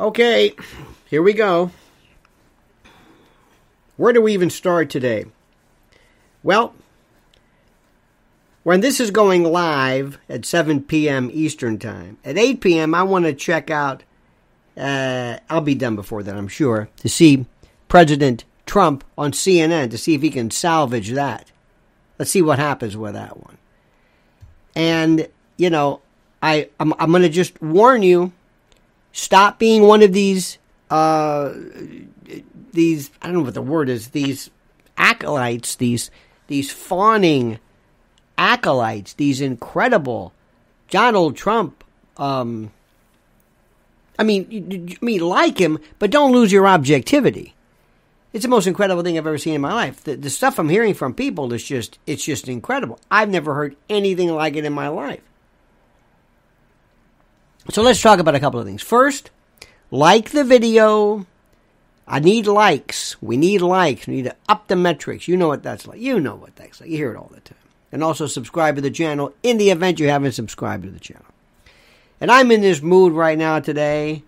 Okay, here we go. Where do we even start today? Well, when this is going live at 7 p.m. Eastern Time, at 8 p.m., I want to check out, uh, I'll be done before then, I'm sure, to see President Trump on CNN to see if he can salvage that. Let's see what happens with that one. And, you know, I, I'm, I'm going to just warn you stop being one of these, uh, these, I don't know what the word is, these acolytes, these, these fawning acolytes, these incredible Donald Trump, um, I mean, I mean, like him, but don't lose your objectivity. It's the most incredible thing I've ever seen in my life. The, the stuff I'm hearing from people is just, it's just incredible. I've never heard anything like it in my life. So let's talk about a couple of things. First, like the video. I need likes. We need likes. We need to up the metrics. You know what that's like. You know what that's like. You hear it all the time. And also subscribe to the channel in the event you haven't subscribed to the channel. And I'm in this mood right now today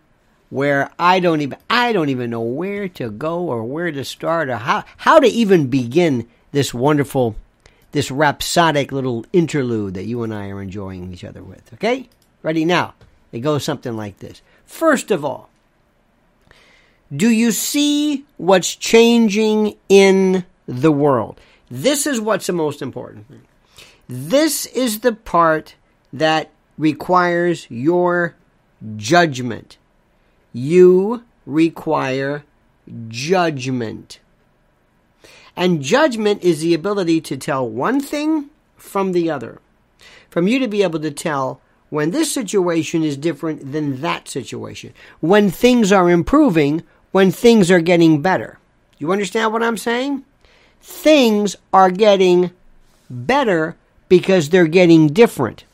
where I don't even I don't even know where to go or where to start or how how to even begin this wonderful this rhapsodic little interlude that you and I are enjoying each other with. Okay? Ready now. It goes something like this. First of all, do you see what's changing in the world? This is what's the most important thing. This is the part that requires your judgment. You require judgment. And judgment is the ability to tell one thing from the other. From you to be able to tell when this situation is different than that situation, when things are improving, when things are getting better. You understand what I'm saying? Things are getting better because they're getting different.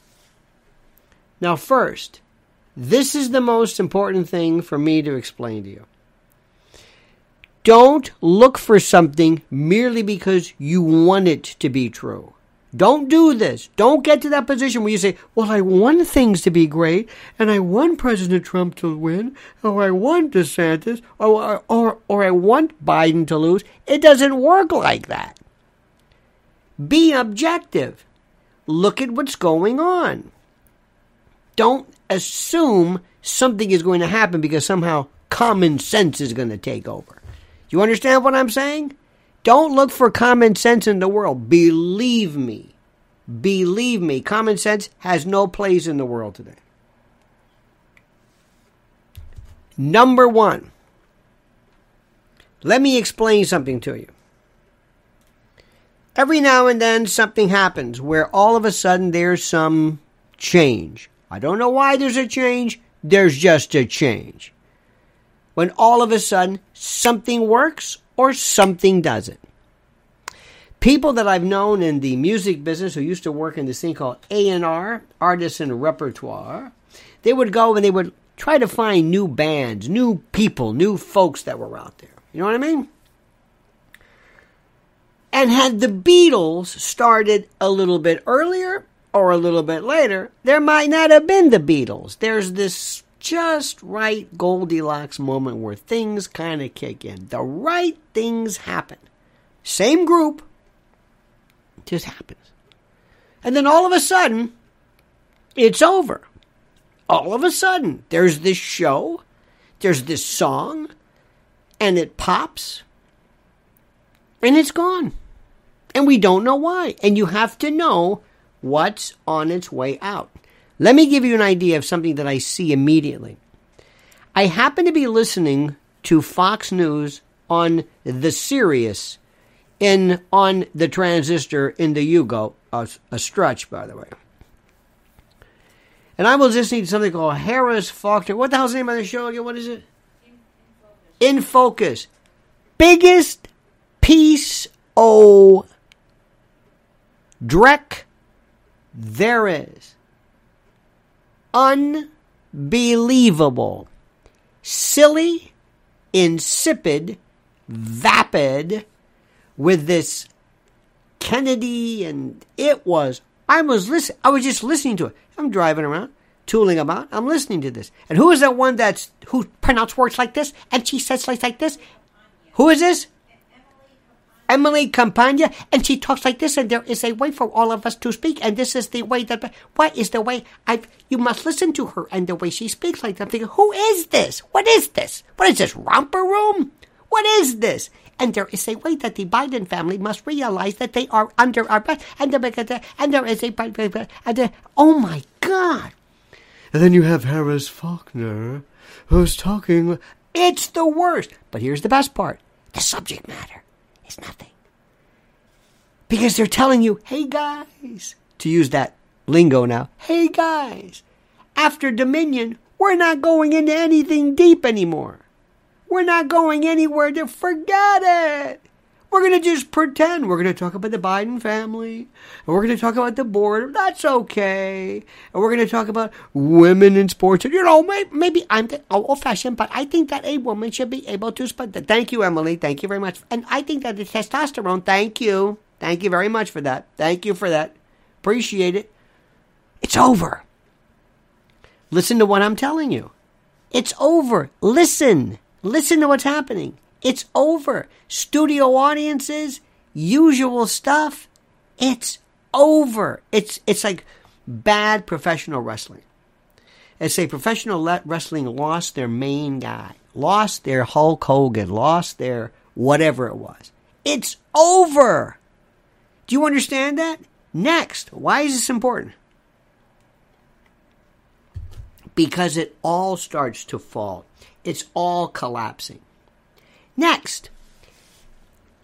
Now, first, this is the most important thing for me to explain to you. Don't look for something merely because you want it to be true. Don't do this. Don't get to that position where you say, well, I want things to be great, and I want President Trump to win, or I want DeSantis, or, or, or I want Biden to lose. It doesn't work like that. Be objective. Look at what's going on. Don't assume something is going to happen because somehow common sense is going to take over. You understand what I'm saying? Don't look for common sense in the world. Believe me. Believe me. Common sense has no place in the world today. Number one, let me explain something to you. Every now and then something happens where all of a sudden there's some change. I don't know why there's a change, there's just a change. When all of a sudden something works or something doesn't. People that I've known in the music business who used to work in this thing called A&R, artists and repertoire, they would go and they would try to find new bands, new people, new folks that were out there. You know what I mean? And had the Beatles started a little bit earlier or a little bit later, there might not have been the Beatles. There's this just right Goldilocks moment where things kind of kick in. The right things happen. Same group, just happens. And then all of a sudden, it's over. All of a sudden, there's this show, there's this song, and it pops, and it's gone. And we don't know why. And you have to know what's on its way out. Let me give you an idea of something that I see immediately. I happen to be listening to Fox News on the Sirius in on the transistor in the Yugo, a, a Stretch, by the way. And I was listening to something called Harris Faulkner. What the hell's the name of the show again? What is it? In Focus. Focus. Biggest piece o dreck there is unbelievable, silly, insipid, vapid with this Kennedy and it was I was listen I was just listening to it. I'm driving around. tooling about. I'm listening to this. And who is that one that's who pronounces words like this and she says like, like this? Who is this? Emily Compagno, and she talks like this, and there is a way for all of us to speak, and this is the way that. What is the way? I you must listen to her and the way she speaks like that. I'm thinking, who is this? What is this? What is this romper room? What is this? And there is a way that the Biden family must realize that they are under our breath, and there, and there is a and oh my God! And then you have Harris Faulkner, who's talking. It's the worst. But here's the best part: the subject matter is nothing. Because they're telling you, hey guys, to use that lingo now, hey guys, after Dominion, we're not going into anything deep anymore. We're not going anywhere to forget it. We're going to just pretend. We're going to talk about the Biden family. And we're going to talk about the board. That's okay. And we're going to talk about women in sports. And You know, maybe I'm old fashioned, but I think that a woman should be able to spend. Thank you, Emily. Thank you very much. And I think that the testosterone, thank you. Thank you very much for that. Thank you for that. Appreciate it. It's over. Listen to what I'm telling you. It's over. Listen. Listen to what's happening. It's over. Studio audiences, usual stuff. It's over. It's it's like bad professional wrestling. As say professional wrestling lost their main guy, lost their Hulk Hogan, lost their whatever it was. It's over. Do you understand that? Next, why is this important? Because it all starts to fall. It's all collapsing. Next,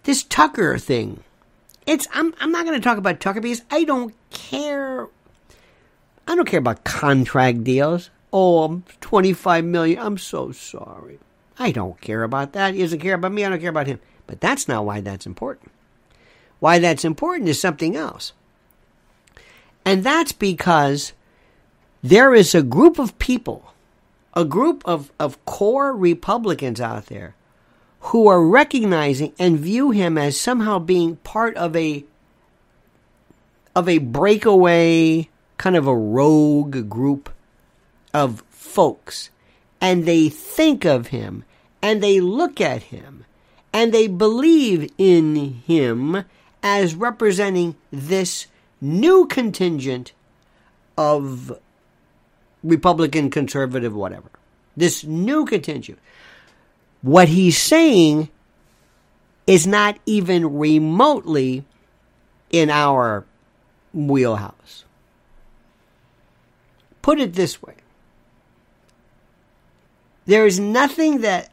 this Tucker thing. It's I'm I'm not going to talk about Tucker because I don't care. I don't care about contract deals. Oh, I'm 25 million. I'm so sorry. I don't care about that. He doesn't care about me. I don't care about him. But that's not why that's important. Why that's important is something else. And that's because there is a group of people, a group of, of core Republicans out there who are recognizing and view him as somehow being part of a of a breakaway kind of a rogue group of folks and they think of him and they look at him and they believe in him as representing this new contingent of Republican, conservative, whatever. This new contingent. What he's saying is not even remotely in our wheelhouse. Put it this way there is nothing that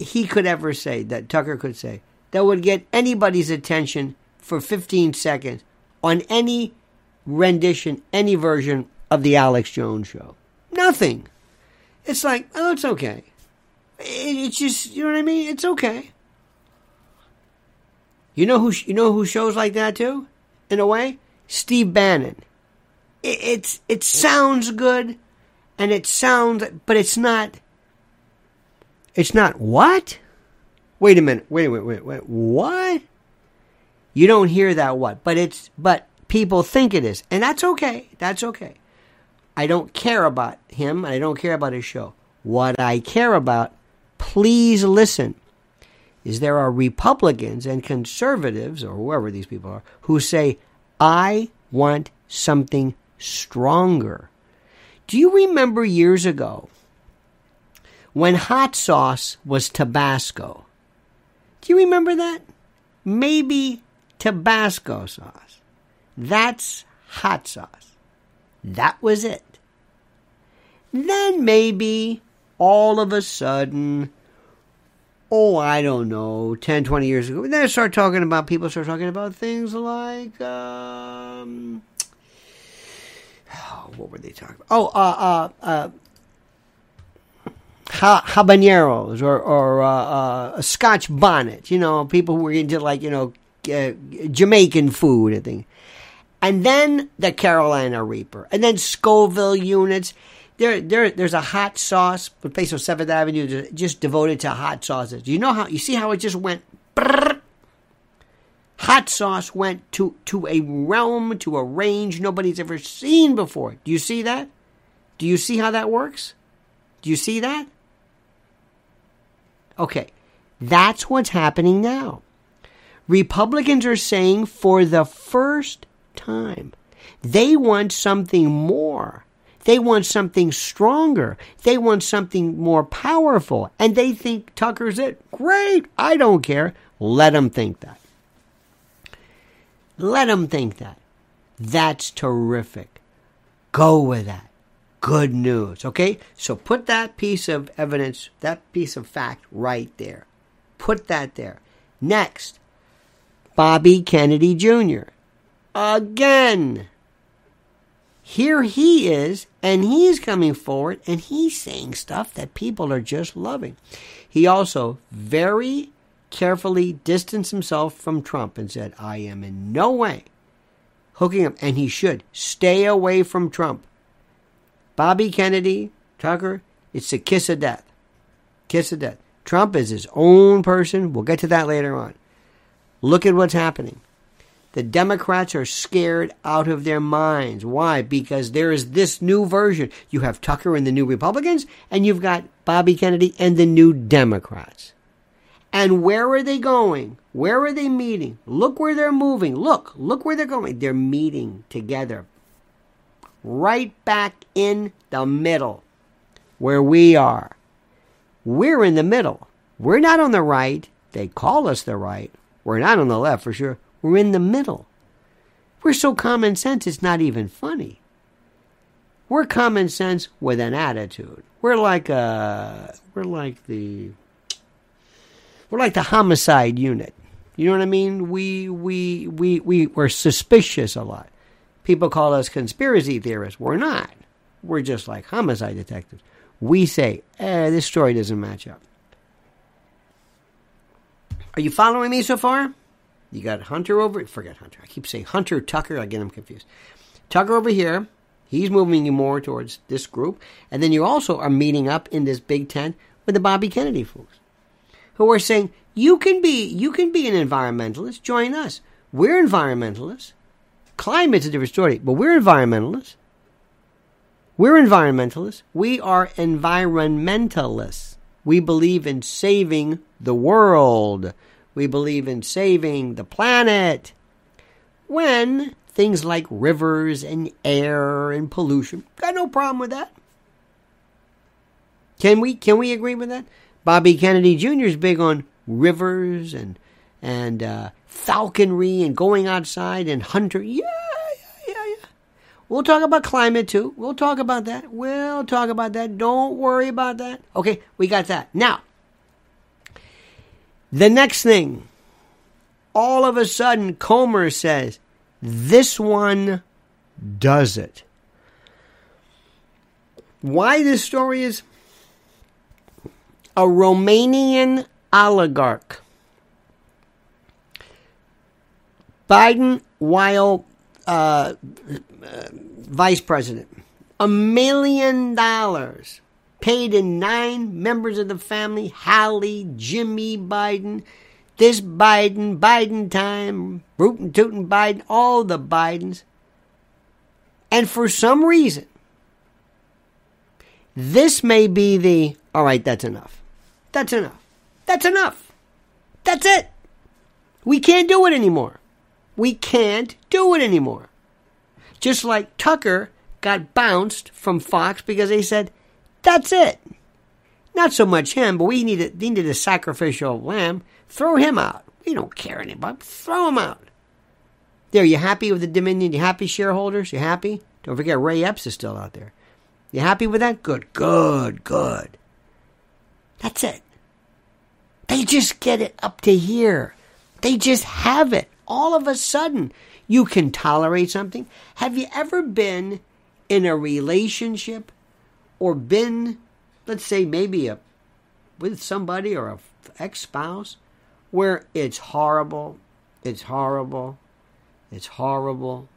he could ever say, that Tucker could say, that would get anybody's attention for 15 seconds on any rendition, any version of the Alex Jones show. Nothing. It's like, oh, it's okay. It's just, you know what I mean? It's okay. You know who you know who shows like that too? In a way, Steve Bannon. It, it's it sounds good, and it sounds, but it's not. It's not what? Wait a minute. Wait, wait, wait, wait. What? You don't hear that what? But it's but people think it is, and that's okay. That's okay. I don't care about him. I don't care about his show. What I care about please listen, is there are Republicans and conservatives, or whoever these people are, who say, I want something stronger. Do you remember years ago when hot sauce was Tabasco? Do you remember that? Maybe Tabasco sauce. That's hot sauce. That was it. Then maybe all of a sudden, oh, I don't know, 10, 20 years ago, they start talking about, people start talking about things like, um, oh, what were they talking about? Oh, uh, uh, uh, habaneros or, or uh, uh, a Scotch bonnet, you know, people who were into like, you know, uh, Jamaican food and things. And then the Carolina Reaper, and then Scoville units there, there, there's a hot sauce place on Seventh Avenue just devoted to hot sauces. You know how? You see how it just went? Brrr, hot sauce went to to a realm, to a range nobody's ever seen before. Do you see that? Do you see how that works? Do you see that? Okay, that's what's happening now. Republicans are saying for the first time they want something more. They want something stronger. They want something more powerful. And they think Tucker's it. Great. I don't care. Let them think that. Let them think that. That's terrific. Go with that. Good news. Okay? So put that piece of evidence, that piece of fact right there. Put that there. Next, Bobby Kennedy Jr. Again. Here he is, and he's coming forward, and he's saying stuff that people are just loving. He also very carefully distanced himself from Trump and said, I am in no way hooking up, and he should stay away from Trump. Bobby Kennedy, Tucker, it's a kiss of death. Kiss of death. Trump is his own person. We'll get to that later on. Look at what's happening. The Democrats are scared out of their minds. Why? Because there is this new version. You have Tucker and the new Republicans, and you've got Bobby Kennedy and the new Democrats. And where are they going? Where are they meeting? Look where they're moving. Look, look where they're going. They're meeting together. Right back in the middle where we are. We're in the middle. We're not on the right. They call us the right. We're not on the left for sure. We're in the middle. We're so common sense, it's not even funny. We're common sense with an attitude. We're like a, we're like the, we're like the homicide unit. You know what I mean? We we we we we're suspicious a lot. People call us conspiracy theorists. We're not. We're just like homicide detectives. We say, eh, this story doesn't match up. Are you following me so far? You got Hunter over. Forget Hunter. I keep saying Hunter Tucker. I get him confused. Tucker over here. He's moving you more towards this group, and then you also are meeting up in this big tent with the Bobby Kennedy folks, who are saying you can be you can be an environmentalist. Join us. We're environmentalists. Climate's a different story, but we're environmentalists. We're environmentalists. We are environmentalists. We believe in saving the world. We believe in saving the planet. When things like rivers and air and pollution, got no problem with that. Can we can we agree with that? Bobby Kennedy Jr. is big on rivers and and uh, falconry and going outside and hunter. Yeah, yeah, yeah, yeah. We'll talk about climate too. We'll talk about that. We'll talk about that. Don't worry about that. Okay, we got that. Now, the next thing, all of a sudden, Comer says, this one does it. Why this story is a Romanian oligarch. Biden, while uh, uh, vice president, a million dollars paid in nine members of the family Hallie, Jimmy Biden, this Biden, Biden time, rootin' tootin' Biden, all the Bidens. And for some reason, this may be the all right, that's enough. That's enough. That's enough. That's it. We can't do it anymore. We can't do it anymore. Just like Tucker got bounced from Fox because they said, that's it. Not so much him, but we needed, a sacrificial lamb. Throw him out. We don't care anybody. Throw him out. There, you happy with the Dominion? You happy, shareholders? You happy? Don't forget, Ray Epps is still out there. You happy with that? Good, good, good. That's it. They just get it up to here. They just have it. All of a sudden, you can tolerate something. Have you ever been in a relationship or been, let's say, maybe a with somebody or a ex spouse where it's horrible, it's horrible, it's horrible,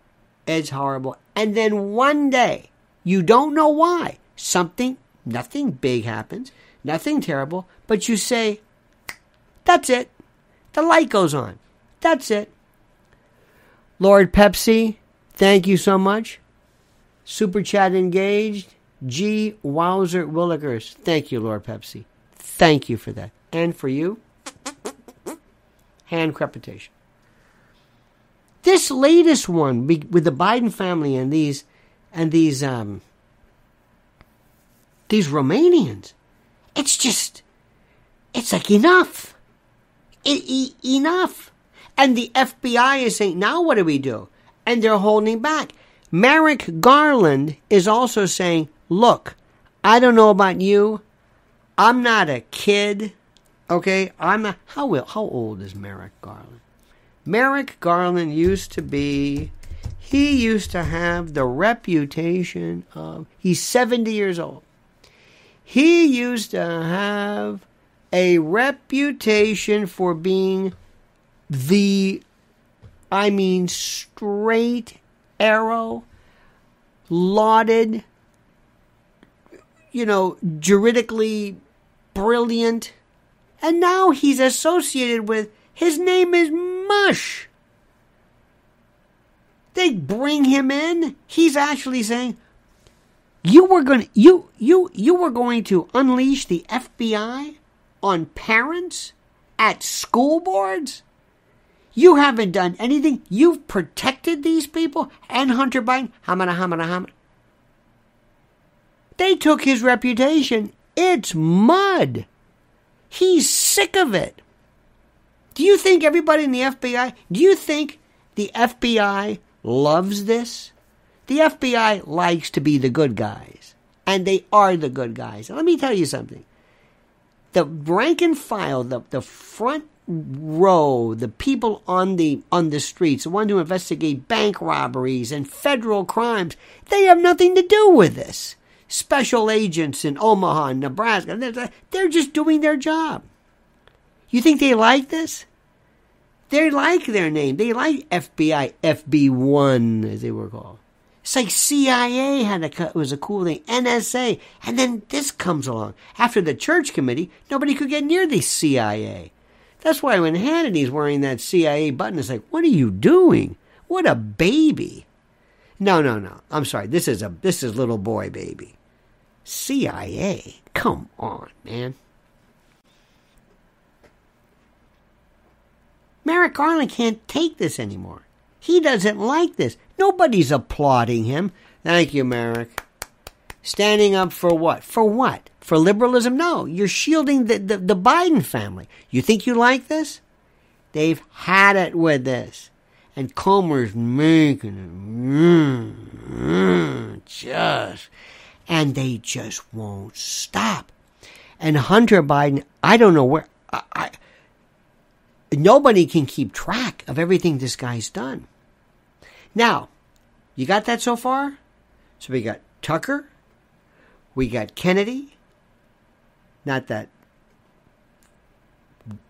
it's horrible, and then one day you don't know why something, nothing big happens, nothing terrible, but you say, "That's it." The light goes on. That's it. Lord Pepsi, thank you so much. Super chat engaged. G. Wowzer Willikers. Thank you, Lord Pepsi. Thank you for that. And for you, hand crepitation. This latest one with the Biden family and these and these um, these Romanians, it's just it's like enough, e- enough. And the FBI is saying, now what do we do? And they're holding back. Merrick Garland is also saying, look, I don't know about you. I'm not a kid. Okay, I'm not. How how old is Merrick Garland? Merrick Garland used to be. He used to have the reputation of. He's 70 years old. He used to have a reputation for being the, I mean, straight arrow, lauded, you know, juridically brilliant. And now he's associated with, his name is Mush. They bring him in. He's actually saying, you were going to, you, you, you were going to unleash the FBI on parents at school boards? You haven't done anything. You've protected these people and Hunter Biden. Hamana, hamana, hamana. They took his reputation. It's mud. He's sick of it. Do you think everybody in the FBI, do you think the FBI loves this? The FBI likes to be the good guys, and they are the good guys. let me tell you something. The rank and file, the, the front row, the people on the on the streets, the ones who investigate bank robberies and federal crimes, they have nothing to do with this. Special agents in Omaha, and Nebraska, they're, just doing their job. You think they like this? They like their name. They like FBI, FB1, as they were called. It's like CIA had a was a cool thing, NSA, and then this comes along. After the church committee, nobody could get near the CIA. That's why when Hannity's wearing that CIA button, it's like, what are you doing? What a baby! No, no, no. I'm sorry. This is a this is little boy baby. CIA. Come on, man. Merrick Garland can't take this anymore. He doesn't like this. Nobody's applauding him. Thank you, Merrick. Standing up for what? For what? For liberalism? No, you're shielding the, the, the Biden family. You think you like this? They've had it with this. And Comer's making it. Mm, mm, just. And they just won't stop. And Hunter Biden, I don't know where. I, I nobody can keep track of everything this guy's done. Now, you got that so far? So we got Tucker, we got Kennedy. Not that.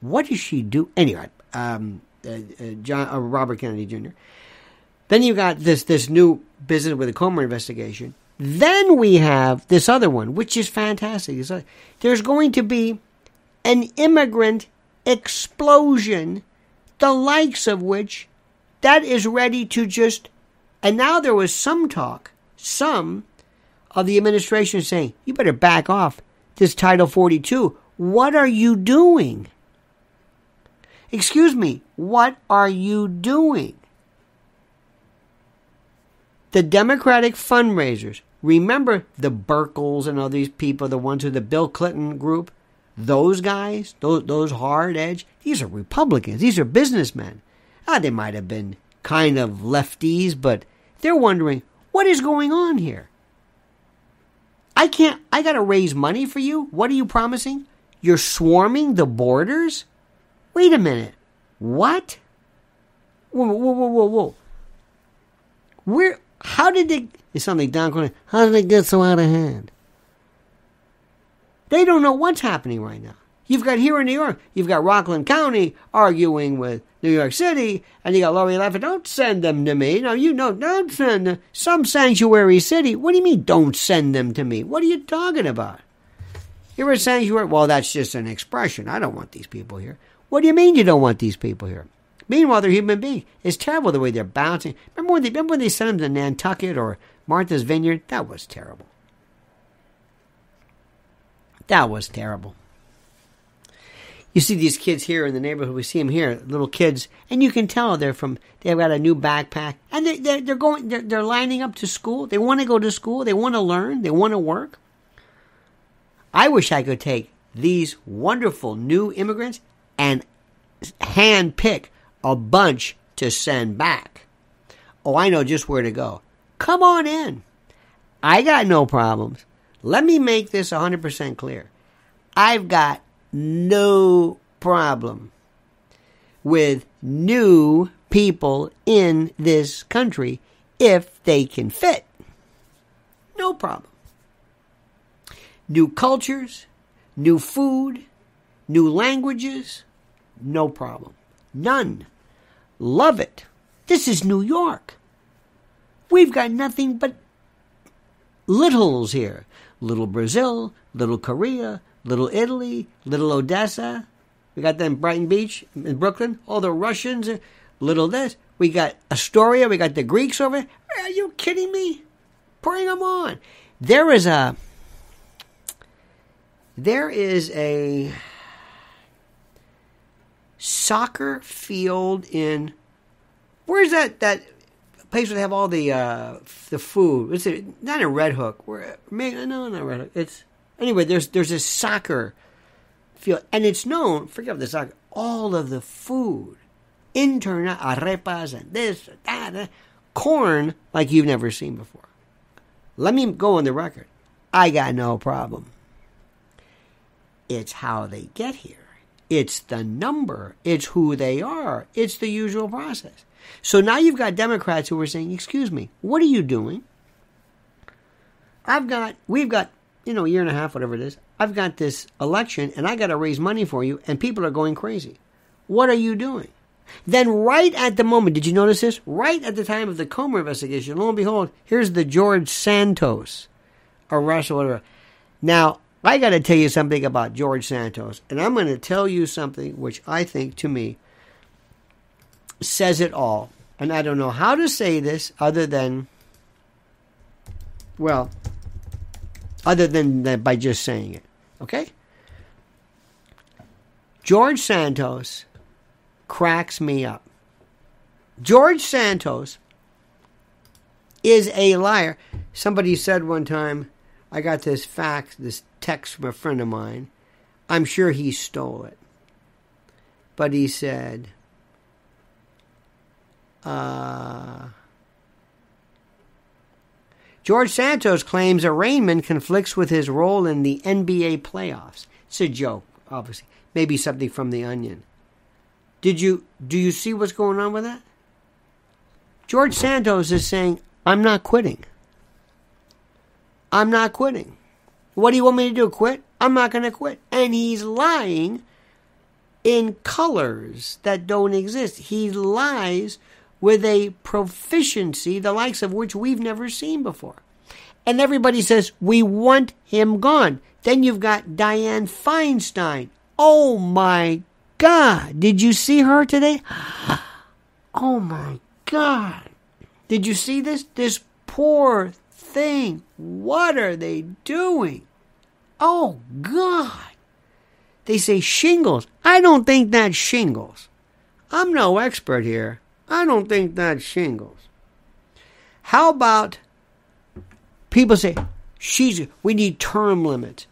What does she do? Anyway, um, uh, uh, John uh, Robert Kennedy Jr. Then you got this this new business with the Comer investigation. Then we have this other one, which is fantastic. There's going to be an immigrant explosion, the likes of which that is ready to just. And now there was some talk, some of the administration saying, you better back off this Title 42. What are you doing? Excuse me, what are you doing? The Democratic fundraisers, remember the Burkles and all these people, the ones of the Bill Clinton group? Those guys, those, those hard edge, these are Republicans. These are businessmen. Ah, they might have been kind of lefties, but they're wondering what is going on here. I can't, I got to raise money for you. What are you promising? You're swarming the borders? Wait a minute. What? Whoa, whoa, whoa, whoa, whoa. Where, how did they, it's something down how did they get so out of hand? They don't know what's happening right now. You've got here in New York, you've got Rockland County arguing with New York City, and you got Lori Lightfoot. Don't send them to me. No, you know, don't send them. Some sanctuary city. What do you mean, don't send them to me? What are you talking about? You're a sanctuary. Well, that's just an expression. I don't want these people here. What do you mean you don't want these people here? Meanwhile, they're human beings. It's terrible the way they're bouncing. Remember when they, remember when they sent them to Nantucket or Martha's Vineyard? That was terrible. That was terrible. You see these kids here in the neighborhood. We see them here, little kids, and you can tell they're from. They've got a new backpack, and they, they're they're going. They're, they're lining up to school. They want to go to school. They want to learn. They want to work. I wish I could take these wonderful new immigrants and hand pick a bunch to send back. Oh, I know just where to go. Come on in. I got no problems. Let me make this 100% clear. I've got no problem with new people in this country if they can fit. No problem. New cultures, new food, new languages, no problem. None. Love it. This is New York. We've got nothing but littles here. Little Brazil, little Korea, little Italy, little Odessa. We got them Brighton Beach in Brooklyn. All the Russians, little this. We got Astoria. We got the Greeks over. Are you kidding me? Bring them on. There is a. There is a soccer field in. Where's that that place where they have all the uh, the food? Is it not in Red Hook? Where no, not Red Hook. It's anyway. There's there's a soccer field, and it's known. Forget the soccer. All of the food, interna arepas and this, that, that, corn like you've never seen before. Let me go on the record. I got no problem. It's how they get here. It's the number. It's who they are. It's the usual process. So now you've got Democrats who are saying, "Excuse me, what are you doing?" I've got, we've got, you know, a year and a half, whatever it is. I've got this election, and I got to raise money for you, and people are going crazy. What are you doing? Then, right at the moment, did you notice this? Right at the time of the Comer investigation, lo and behold, here's the George Santos arrest or whatever. Now, I got to tell you something about George Santos, and I'm going to tell you something which I think, to me, says it all. And I don't know how to say this other than, well, other than, by just saying it. Okay? George Santos cracks me up. George Santos is a liar. Somebody said one time, I got this fax, this text from a friend of mine. I'm sure he stole it. But he said, uh, George Santos claims arraignment conflicts with his role in the NBA playoffs. It's a joke, obviously. Maybe something from the Onion. Did you do you see what's going on with that? George Santos is saying, "I'm not quitting. I'm not quitting. What do you want me to do? Quit? I'm not going to quit." And he's lying in colors that don't exist. He lies with a proficiency the likes of which we've never seen before. And everybody says, we want him gone. Then you've got Dianne Feinstein. Oh my God. Did you see her today? Oh my God. Did you see this? This poor thing. What are they doing? Oh God. They say shingles. I don't think that's shingles. I'm no expert here. I don't think that's shingles. How about people say, she's, we need term limits.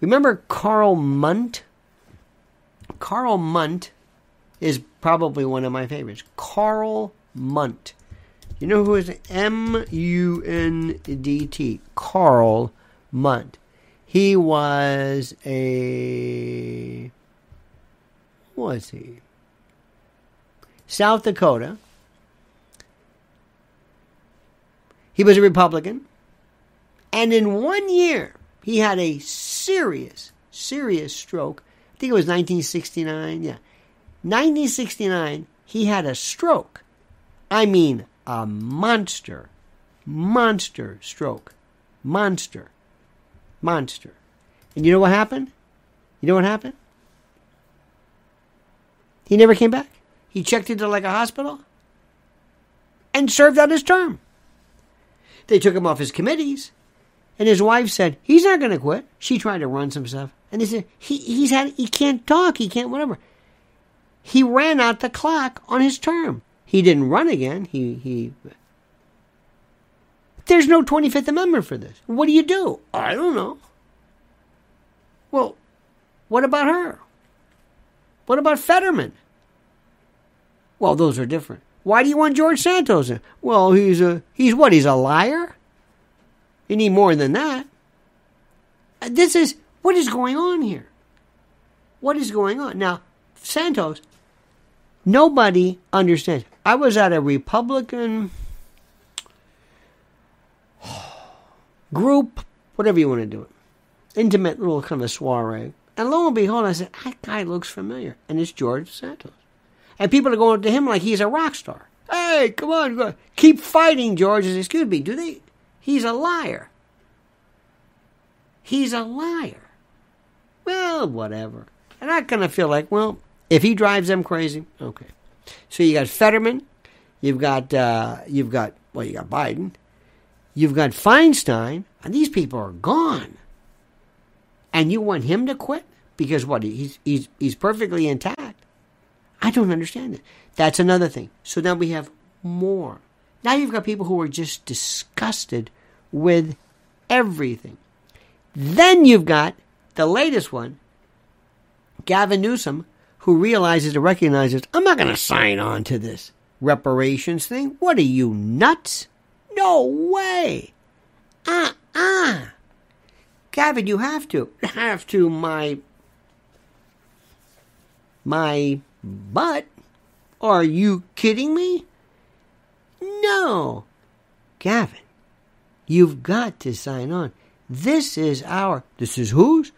Remember Karl Mundt? Karl Mundt is probably one of my favorites. Karl Mundt. You know who is M U N D T? Karl Mundt. He was a. Was he? South Dakota. He was a Republican. And in one year, he had a serious, serious stroke. I think it was 1969. Yeah. 1969, he had a stroke. I mean, a monster, monster stroke. Monster. Monster. And you know what happened? You know what happened? He never came back. He checked into like a hospital and served out his term. They took him off his committees And his wife said, he's not going to quit. She tried to run some stuff. And they said, he, he's had, he can't talk. He can't whatever. He ran out the clock on his term. He didn't run again. He, he, there's no 25th Amendment for this. What do you do? I don't know. Well, what about her? What about Fetterman? Well, those are different. Why do you want George Santos in? Well, he's a he's what? He's a liar. You need more than that. Uh, this is what is going on here. What is going on now? Santos. Nobody understands. I was at a Republican group, whatever you want to do it, intimate little kind of a soiree. And lo and behold, I said, that guy looks familiar. And it's George Santos. And people are going to him like he's a rock star. Hey, come on, keep fighting, George. Excuse me, do they? He's a liar. He's a liar. Well, whatever. And I kind of feel like, well, if he drives them crazy, okay. So you got Fetterman, you've got uh, you've got well, you got Biden, you've got Feinstein, and these people are gone. And you want him to quit because what? He's he's he's perfectly intact. I don't understand it. That's another thing. So now we have more. Now you've got people who are just disgusted with everything. Then you've got the latest one, Gavin Newsom, who realizes and recognizes, I'm not going to sign on to this reparations thing. What are you, nuts? No way. Uh uh Gavin, you have to. Have to, my. My butt? Are you kidding me? No. Gavin, you've got to sign on. This is our. This is whose?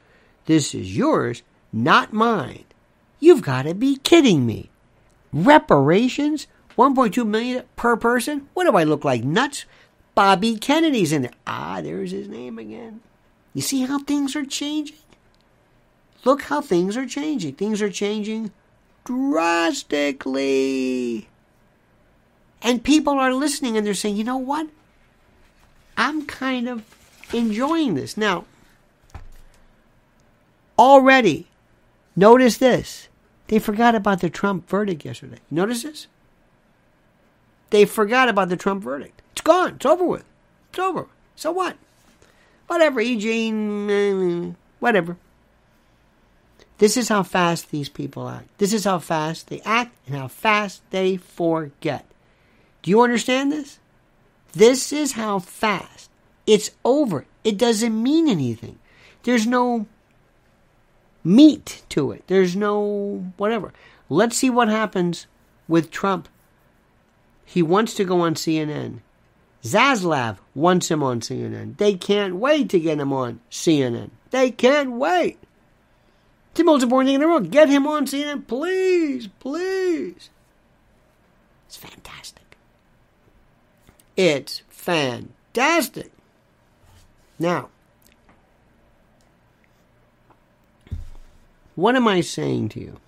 This is yours, not mine. You've got to be kidding me. Reparations? 1.2 million per person? What do I look like? Nuts? Bobby Kennedy's in there. Ah, there's his name again. You see how things are changing? Look how things are changing. Things are changing drastically. And people are listening and they're saying, you know what? I'm kind of enjoying this. Now, already, notice this. They forgot about the Trump verdict yesterday. Notice this? They forgot about the Trump verdict. It's gone. It's over with. It's over. So what? Whatever, Eugene, mm, whatever. This is how fast these people act. This is how fast they act and how fast they forget. Do you understand this? This is how fast. It's over. It doesn't mean anything. There's no meat to it. There's no whatever. Let's see what happens with Trump. He wants to go on CNN. Zaslav wants him on CNN. They can't wait to get him on CNN. They can't wait. It's the most important thing in the world. Get him on CNN, please, please. It's fantastic. It's fantastic. Now, what am I saying to you?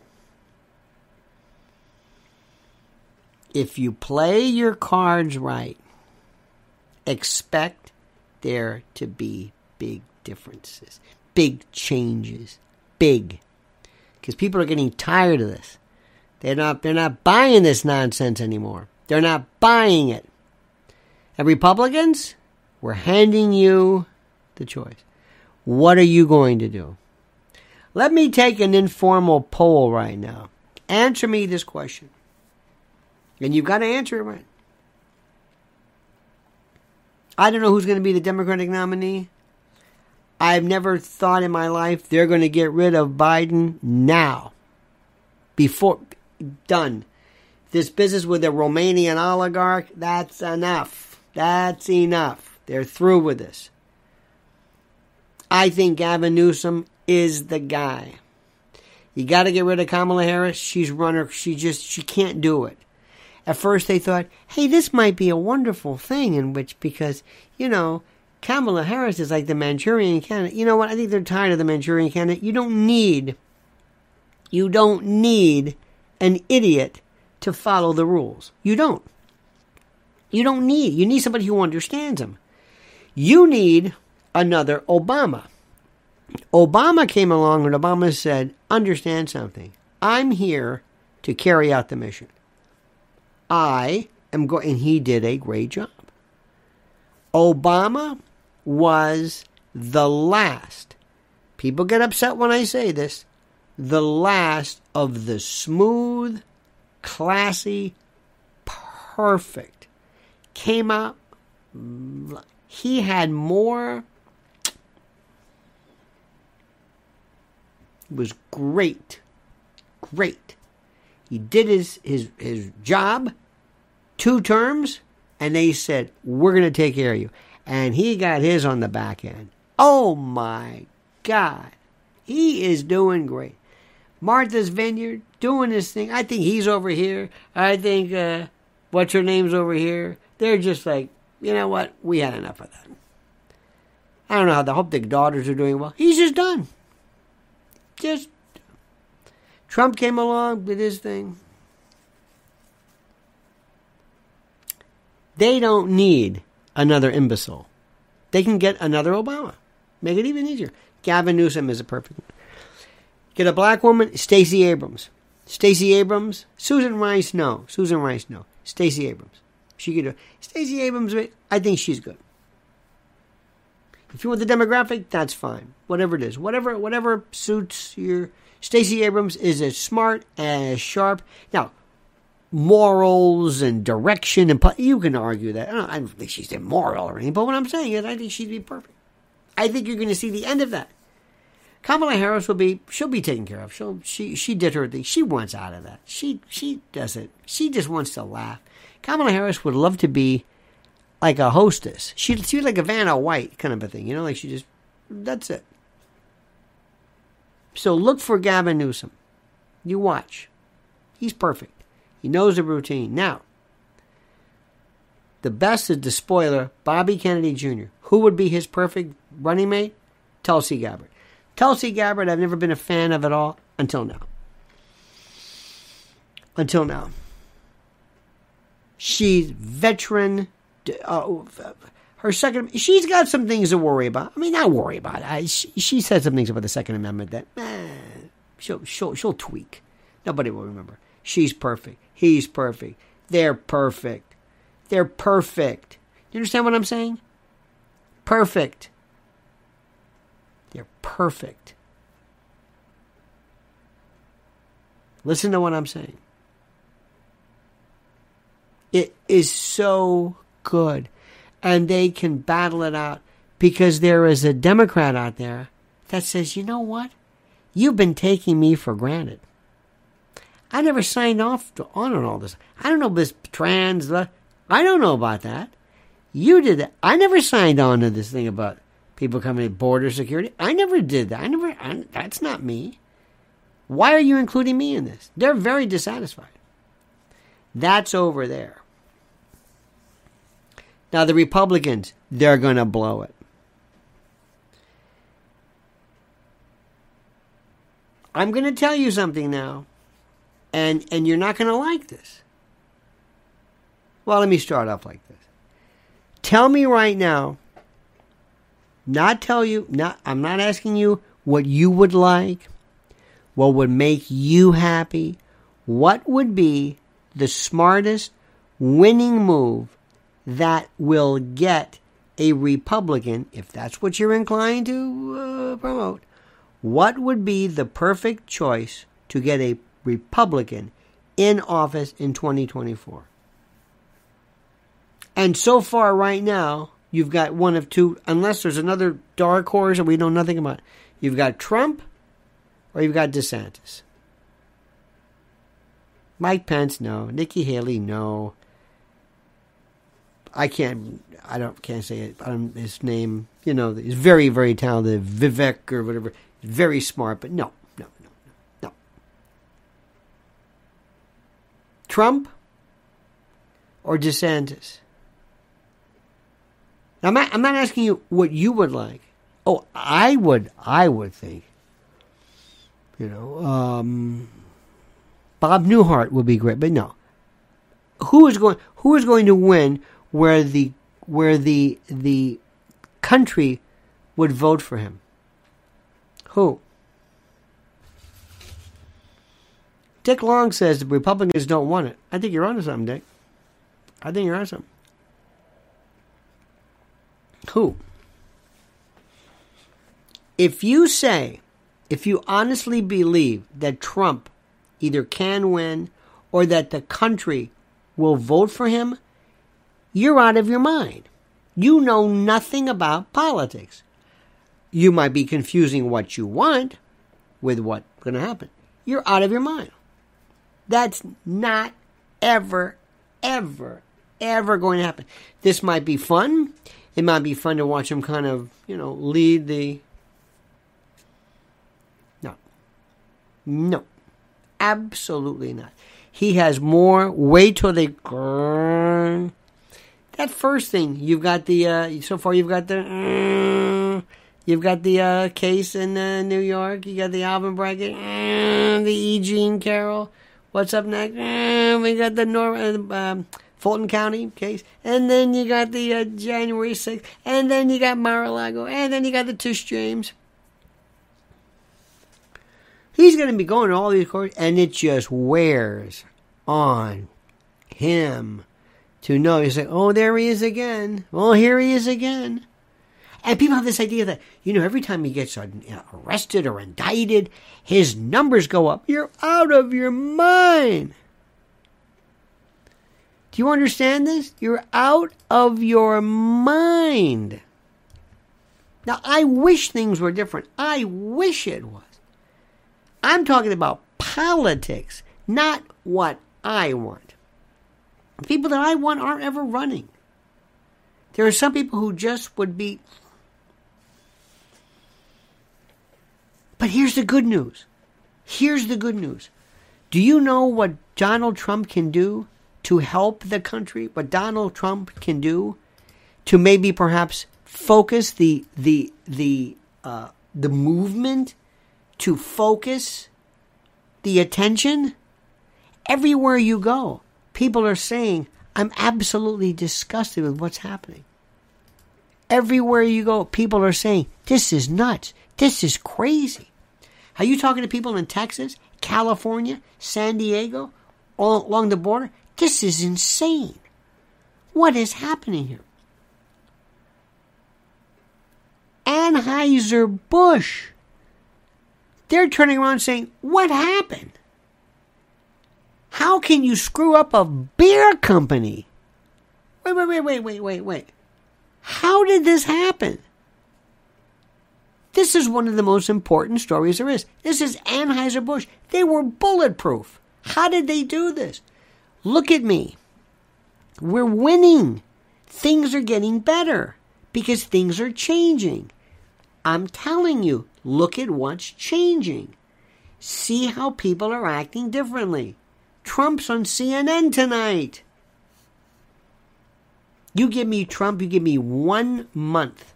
If you play your cards right, expect there to be big differences, big changes, big. Because people are getting tired of this. They're not they're not buying this nonsense anymore. They're not buying it. And Republicans, we're handing you the choice. What are you going to do? Let me take an informal poll right now. Answer me this question. And you've got to answer it right. I don't know who's going to be the Democratic nominee. I've never thought in my life they're going to get rid of Biden now. Before, done. This business with the Romanian oligarch, that's enough. That's enough. They're through with this. I think Gavin Newsom is the guy. You got to get rid of Kamala Harris. She's runner. She just she can't do it. At first, they thought, "Hey, this might be a wonderful thing," in which because you know Kamala Harris is like the Manchurian candidate. You know what? I think they're tired of the Manchurian candidate. You don't need, you don't need an idiot to follow the rules. You don't. You don't need. You need somebody who understands them. You need another Obama. Obama came along and Obama said, Understand something. I'm here to carry out the mission. I am going, and he did a great job. Obama was the last. People get upset when I say this. The last of the smooth, classy, perfect. Came up. He had more. Was great. Great. He did his, his, his job, two terms, and they said, We're going to take care of you. And he got his on the back end. Oh my God. He is doing great. Martha's Vineyard doing this thing. I think he's over here. I think, uh, what's her name's over here. They're just like, you know what? We had enough of that. I don't know how. the hope the daughters are doing well. He's just done. Just Trump came along, did his thing. They don't need another imbecile. They can get another Obama. Make it even easier. Gavin Newsom is a perfect one. Get a black woman, Stacey Abrams. Stacey Abrams, Susan Rice, no. Susan Rice, no. Stacey Abrams. She could do Stacey Abrams, I think she's good. If you want the demographic, that's fine. Whatever it is. Whatever whatever suits your Stacey Abrams is as smart, as sharp. Now, morals and direction and you can argue that. I don't, I don't think she's immoral or anything, but what I'm saying is I think she'd be perfect. I think you're going to see the end of that. Kamala Harris will be she'll be taken care of. She'll she she did her thing. She wants out of that. She she doesn't. She just wants to laugh. Kamala Harris would love to be like a hostess. She'd she'd like a Vanna White kind of a thing, you know, like she just that's it. So look for Gavin Newsom. You watch. He's perfect. He knows the routine. Now, the best is the spoiler, Bobby Kennedy Jr. Who would be his perfect running mate? Tulsi Gabbard. Tulsi Gabbard, I've never been a fan of at all until now. Until now. She's veteran. Uh, her second, she's got some things to worry about. I mean, not worry about. I, she, she said some things about the Second Amendment that eh, she'll, she'll she'll tweak. Nobody will remember. She's perfect. He's perfect. They're perfect. They're perfect. You understand what I'm saying? Perfect. They're perfect. Listen to what I'm saying. It is so good. And they can battle it out because there is a Democrat out there that says, you know what? You've been taking me for granted. I never signed off to, on all this. I don't know this trans. I don't know about that. You did that. I never signed on to this thing about people coming at border security. I never did that. I never. I, that's not me. Why are you including me in this? They're very dissatisfied. That's over there. Now the Republicans, they're going to blow it. I'm going to tell you something now, and and you're not going to like this. Well, let me start off like this. Tell me right now not tell you, not I'm not asking you what you would like, what would make you happy, what would be the smartest winning move that will get a Republican, if that's what you're inclined to uh, promote, what would be the perfect choice to get a Republican in office in 2024? And so far, right now, you've got one of two, unless there's another dark horse that we know nothing about. You've got Trump or you've got DeSantis. Mike Pence, no. Nikki Haley, no. I can't. I don't. Can't say it. Um, his name. You know, he's very, very talented. Vivek or whatever. Very smart, but no, no, no, no. Trump or DeSantis. Now, I'm not, I'm not asking you what you would like. Oh, I would. I would think. You know, um, Bob Newhart would be great, but no. Who is going? Who is going to win? Where the where the the country would vote for him? Who? Dick Long says the Republicans don't want it. I think you're onto something, Dick. I think you're onto something. Who? If you say, if you honestly believe that Trump either can win or that the country will vote for him, you're out of your mind. You know nothing about politics. You might be confusing what you want with what's going to happen. You're out of your mind. That's not ever, ever, ever going to happen. This might be fun. It might be fun to watch him kind of, you know, lead the. No. No. Absolutely not. He has more. Wait till they. That first thing, you've got the. Uh, so far, you've got the. You've got the uh, case in uh, New York. You got the Alvin Bragg, the E. Jean Carroll. What's up next? we got the Nor- um, Fulton County case, and then you got the uh, January 6th, and then you got Mar-a-Lago, and then you got the Tish James. He's going to be going to all these courts, and it just wears on him to know. He's like, oh, there he is again. Well, here he is again. And people have this idea that, you know, every time he gets arrested or indicted, his numbers go up. You're out of your mind. Do you understand this? You're out of your mind. Now, I wish things were different. I wish it was. I'm talking about politics, not what I want. People that I want aren't ever running. There are some people who just would be. But here's the good news. Here's the good news. Do you know what Donald Trump can do to help the country? What Donald Trump can do to maybe perhaps focus the the the uh, the movement to focus the attention everywhere you go people are saying i'm absolutely disgusted with what's happening. Everywhere you go people are saying this is nuts. This is crazy. Are you talking to people in texas california san diego all along the border? This is insane. What is happening here? Anheuser-Busch. They're turning around saying, What happened? How can you screw up a beer company? Wait, wait, wait, wait, wait, wait, wait. How did this happen? This is one of the most important stories there is. This is Anheuser-Busch. They were bulletproof. How did they do this? Look at me. We're winning. Things are getting better because things are changing. I'm telling you, look at what's changing. See how people are acting differently. Trump's on CNN tonight. You give me Trump, you give me one month.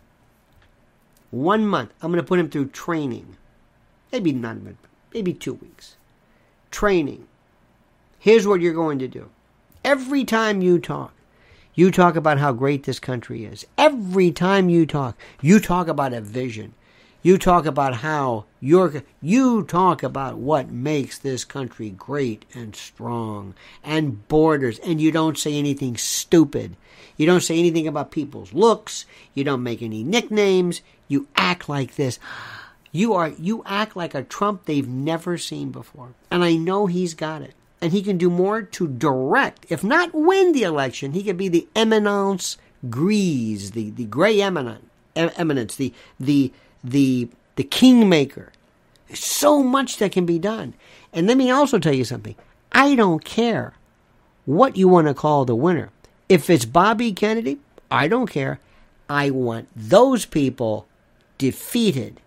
One month. I'm going to put him through training. Maybe not, maybe two weeks. Training. Here's what you're going to do. Every time you talk, you talk about how great this country is. Every time you talk, you talk about a vision. You talk about how you're, you talk about what makes this country great and strong and borders, and you don't say anything stupid. You don't say anything about people's looks. You don't make any nicknames. You act like this. You are, you act like a Trump they've never seen before. And I know he's got it and he can do more to direct, if not win the election, he could be the eminence grise, the, the gray eminent, eminence, the, the, the, the kingmaker. There's so much that can be done. And let me also tell you something. I don't care what you want to call the winner. If it's Bobby Kennedy, I don't care. I want those people defeated.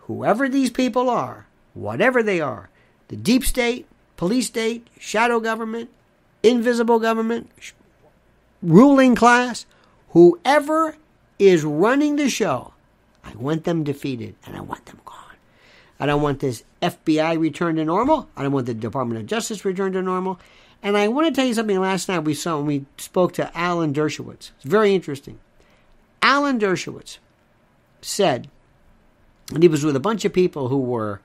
Whoever these people are, whatever they are, the deep state, police state, shadow government, invisible government, ruling class, whoever is running the show, I want them defeated and I want them gone. I don't want this FBI returned to normal. I don't want the Department of Justice returned to normal. And I want to tell you something last night we saw when we spoke to Alan Dershowitz. It's very interesting. Alan Dershowitz said, and he was with a bunch of people who were,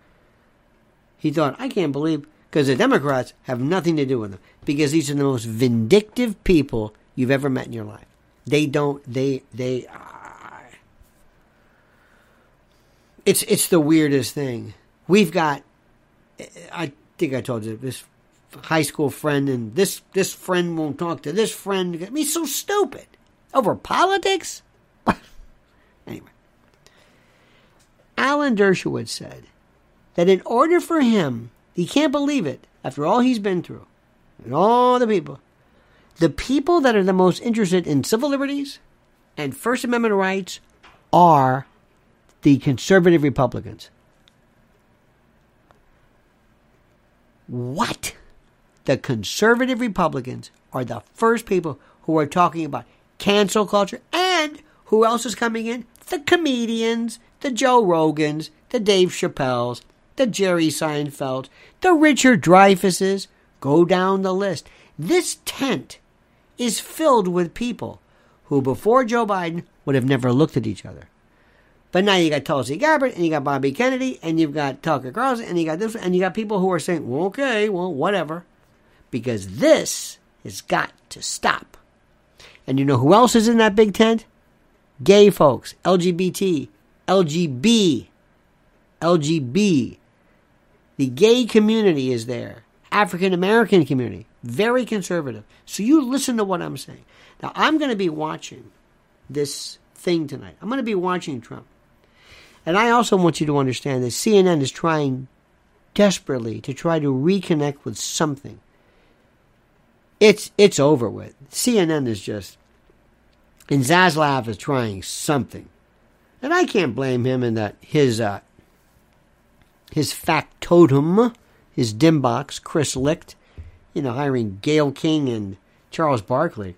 he thought, I can't believe, because the Democrats have nothing to do with them, because these are the most vindictive people you've ever met in your life. They don't, they, they, uh, it's, it's the weirdest thing. We've got, I think I told you this high school friend, and this this friend won't talk to this friend. I mean, so stupid over politics. anyway, Alan Dershowitz said that in order for him, he can't believe it after all he's been through, and all the people, the people that are the most interested in civil liberties and First Amendment rights are the conservative Republicans. What? The conservative Republicans are the first people who are talking about cancel culture. And who else is coming in? The comedians, the Joe Rogans, the Dave Chappelles, the Jerry Seinfeld, the Richard Dreyfuses. Go down the list. This tent is filled with people who, before Joe Biden, would have never looked at each other. But now you got Tulsi Gabbard and you got Bobby Kennedy and you've got Tucker Carlson and you got this and you got people who are saying, well, okay, well, whatever. Because this has got to stop. And you know who else is in that big tent? Gay folks, LGBT, LGB, LGB. The gay community is there. African American community, very conservative. So you listen to what I'm saying. Now I'm going to be watching this thing tonight. I'm going to be watching Trump. And I also want you to understand that CNN is trying desperately to try to reconnect with something. It's it's over with. CNN is just and Zaslav is trying something. And I can't blame him in that his uh, his factotum, his dimbox, Chris Licht, you know, hiring Gayle King and Charles Barkley.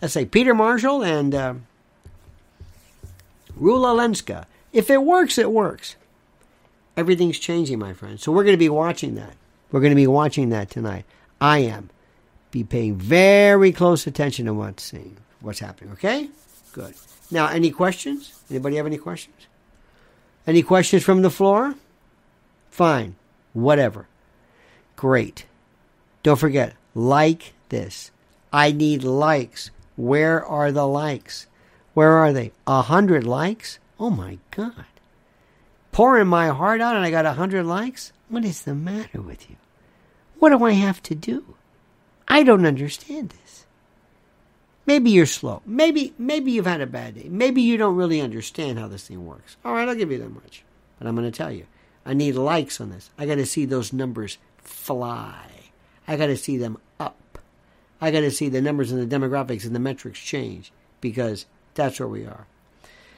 Let's say Peter Marshall and uh, Rula Lenska. If it works, it works. Everything's changing, my friend. So we're going to be watching that. We're going to be watching that tonight. I am. Be paying very close attention to what's seeing, what's happening. Okay? Good. Now, any questions? Anybody have any questions? Any questions from the floor? Fine. Whatever. Great. Don't forget, like this. I need likes. Where are the likes? Where are they? A hundred likes? Oh my God. Pouring my heart out and I got a hundred likes? What is the matter with you? What do I have to do? I don't understand this. Maybe you're slow. Maybe maybe you've had a bad day. Maybe you don't really understand how this thing works. All right, I'll give you that much. But I'm going to tell you, I need likes on this. I got to see those numbers fly. I got to see them up. I got to see the numbers and the demographics and the metrics change because that's where we are.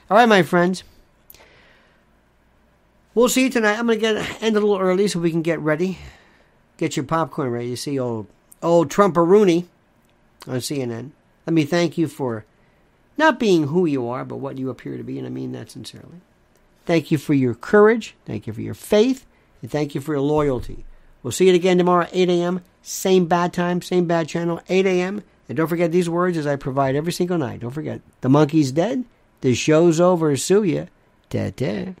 All right, my friends. We'll see you tonight. I'm to get end a little early so we can get ready. Get your popcorn ready. You see old old Trumparoonie on CNN. Let me thank you for not being who you are, but what you appear to be, and I mean that sincerely. Thank you for your courage. Thank you for your faith. And thank you for your loyalty. We'll see you again tomorrow, 8 a.m. Same bad time, same bad channel, 8 a.m. And don't forget these words as I provide every single night. Don't forget, the monkey's dead. The show's over. Sue ya. Ta-ta.